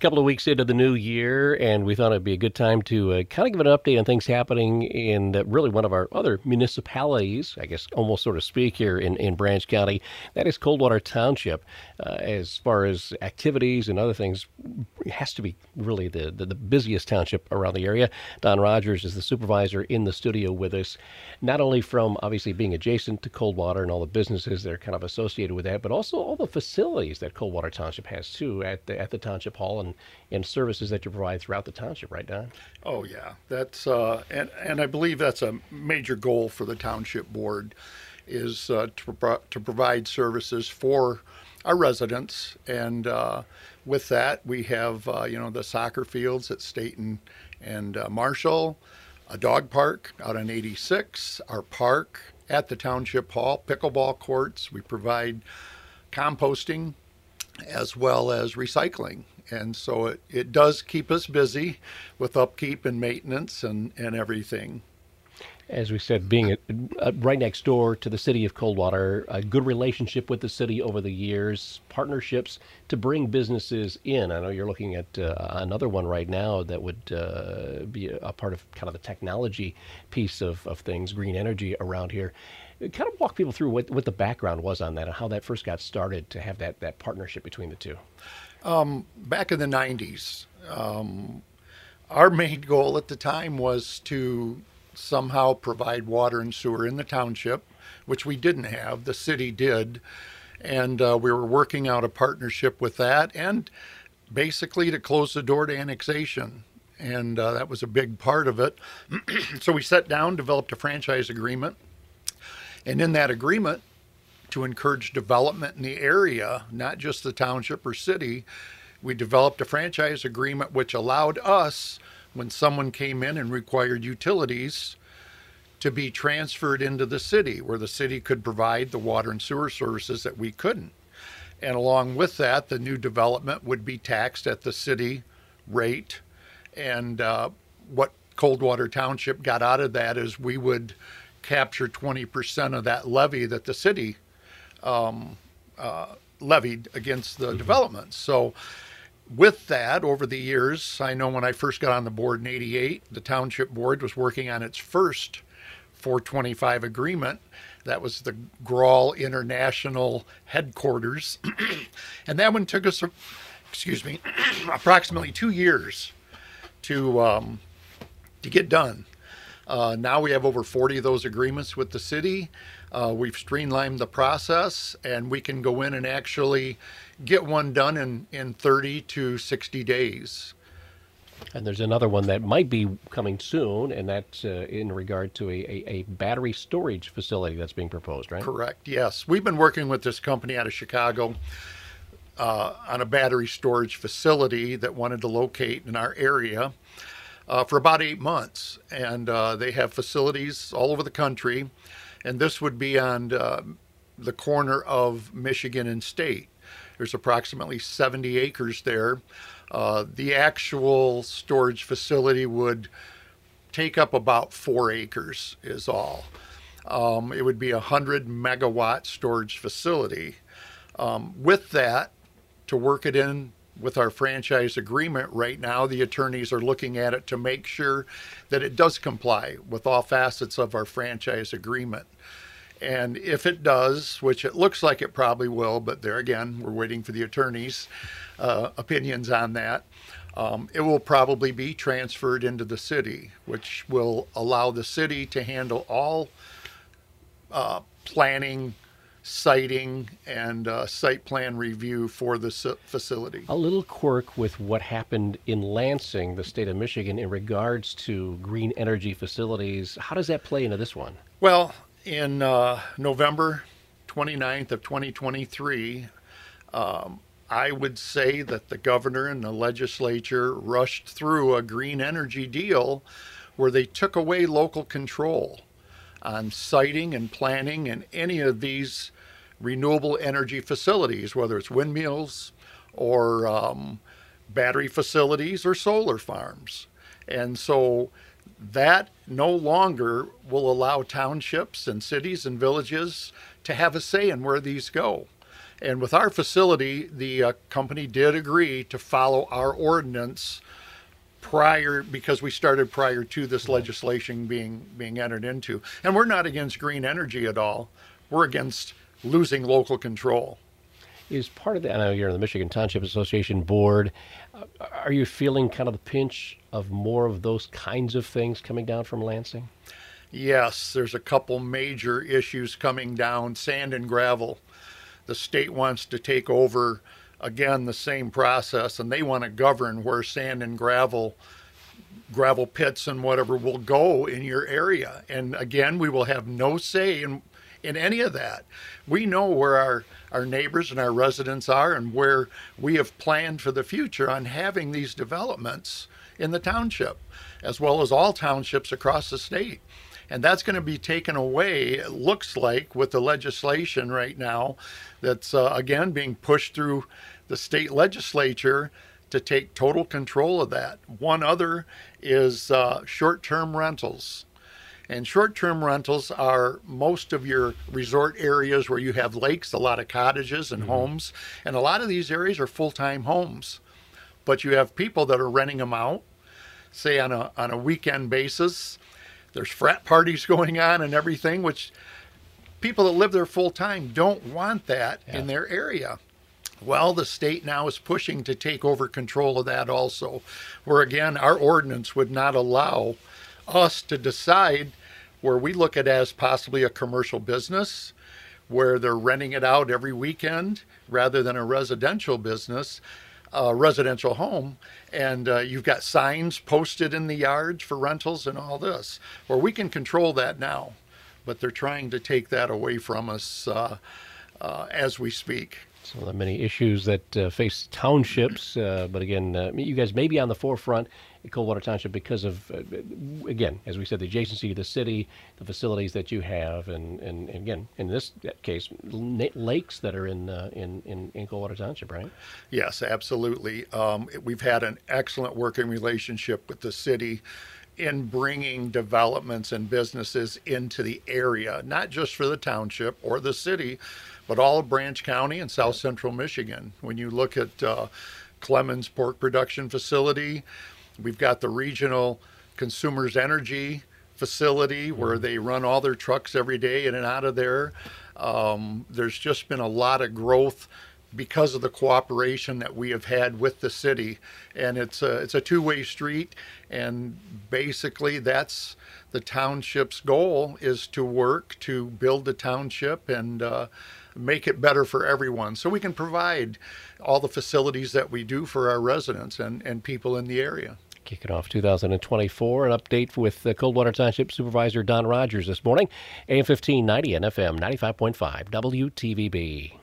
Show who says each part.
Speaker 1: couple of weeks into the new year, and we thought it'd be a good time to uh, kind of give an update on things happening in uh, really one of our other municipalities, I guess, almost sort of speak, here in, in Branch County. That is Coldwater Township. Uh, as far as activities and other things, it has to be really the, the, the busiest township around the area. Don Rogers is the supervisor in the studio with us, not only from obviously being adjacent to Coldwater and all the businesses that are kind of associated with that, but also all the facilities that Coldwater Township has too at the, at the Township Hall and, and services that you provide throughout the township, right, Don?
Speaker 2: Oh yeah, that's uh, and and I believe that's a major goal for the township board, is uh, to pro- to provide services for our residents, and uh, with that we have uh, you know the soccer fields at State and, and uh, Marshall, a dog park out on 86, our park at the township hall, pickleball courts. We provide composting as well as recycling. And so it, it does keep us busy with upkeep and maintenance and, and everything.
Speaker 1: As we said, being right next door to the city of Coldwater, a good relationship with the city over the years, partnerships to bring businesses in. I know you're looking at uh, another one right now that would uh, be a, a, part of kind of the technology piece of, of things, green energy around here. Kind of walk people through what, what the background was on that and how that first got started to have that, that partnership between the two.
Speaker 2: Um, back in the 90s, um, our main goal at the time was to somehow provide water and sewer in the township, which we didn't have. The city did. And uh, we were working out a partnership with that and basically to close the door to annexation. And uh, that was a big part of it. so we sat down, developed a franchise agreement and in that agreement, to encourage development in the area, not just the township or city, we developed a franchise agreement which allowed us, when someone came in and required utilities, to be transferred into the city where the city could provide the water and sewer services that we couldn't. And along with that, the new development would be taxed at the city rate. And uh, what Coldwater Township got out of that is we would capture 20% of that levy that the city um, uh, levied against the mm-hmm. developments. So, with that, over the years, I know when I first got on the board in 88, the township board was working on its first 425 agreement. That was the Grawl International headquarters. and that one took us, excuse me, approximately two years to, um, to get done. Uh, now we have over 40 of those agreements with the city. Uh, we've streamlined the process and we can go in and actually get one done in, in 30 to 60 days.
Speaker 1: And there's another one that might be coming soon, and that's uh, in regard to a, a, a, battery storage facility that's being proposed, right?
Speaker 2: Correct, yes. We've been working with this company out of Chicago uh, on a battery storage facility that wanted to locate in our area uh, for about eight months. And uh, they have facilities all over the country. And this would be on uh, the corner of Michigan and State. There's approximately 70 acres there. Uh, the actual storage facility would take up about four acres, is all. Um, it would be a 100 megawatt storage facility. Um, with that, to work it in with our franchise agreement right now, the attorneys are looking at it to make sure that it does comply with all facets of our franchise agreement. And if it does, which it looks like it probably will, but there again, we're waiting for the attorneys' uh, opinions on that. Um, it will probably be transferred into the city, which will allow the city to handle all uh, planning, siting and uh, site plan review for the facility.
Speaker 1: A little quirk with what happened in Lansing, the state of Michigan, in regards to green energy facilities. How does that play into this one?
Speaker 2: Well, in uh, November 29th of 2023, um, I would say that the governor and the legislature rushed through a green energy deal where they took away local control on siting and planning and any of these renewable energy facilities, whether it's windmills or um, battery facilities or solar farms. And so that no longer will allow townships and cities and villages to have a say in where these go. And with our facility, the uh, company did agree to follow our ordinance prior because we started prior to this legislation being being entered into. And we're not against green energy at all. We're against losing local control.
Speaker 1: Is part of that, I know you're in the Michigan Township Association board. Uh, are you feeling kind of the pinch of more of those kinds of things coming down from Lansing?
Speaker 2: Yes, there's a couple major issues coming down sand and gravel. The state wants to take over again the same process and they want to govern where sand and gravel gravel pits and whatever will go in your area. And again we will have no say in in any of that. We know where our our neighbors and our residents are and where we have planned for the future on having these developments in the township as well as all townships across the state and that's going to be taken away, it looks like, with the legislation right now that's, uh, again, being pushed through the state legislature to take total control of that. One other is uh, short term rentals. And short term rentals are most of your resort areas where you have lakes, a lot of cottages and mm-hmm. homes. And a lot of these areas are full time homes. But you have people that are renting them out, say on a, on a weekend basis. There's frat parties going on and everything, which people that live there full time don't want that yeah. in their area. Well, the state now is pushing to take over control of that also, where again, our ordinance would not allow us to decide where we look at as possibly a commercial business, where they're renting it out every weekend rather than a residential business, a residential home. And uh, you've got signs posted in the yards for rentals and all this, where we can control that now. But they're trying to take that away from us uh, uh, as we speak.
Speaker 1: Some of the many issues that uh, face townships, uh, but again, uh, you guys may be on the forefront in Coldwater Township because of, uh, again, as we said, the adjacency to the city, the facilities that you have, and, and, and again, in this case, lakes that are in, uh, in, in, in Coldwater Township, right?
Speaker 2: Yes, absolutely. Um, we've had an excellent working relationship with the city in bringing developments and businesses into the area, not just for the township or the city, but all of Branch County and South Central Michigan. When you look at uh, Clemens Pork Production Facility, we've got the regional Consumers Energy facility where mm-hmm. they run all their trucks every day in and out of there. Um, there's just been a lot of growth because of the cooperation that we have had with the city, and it's a it's a two-way street. And basically, that's the township's goal is to work to build the township and uh, make it better for everyone so we can provide all the facilities that we do for our residents and, and people in the area.
Speaker 1: Kicking off 2024, an update with the Coldwater Township Supervisor Don Rogers this morning, AM 1590 and FM 95.5 WTVB.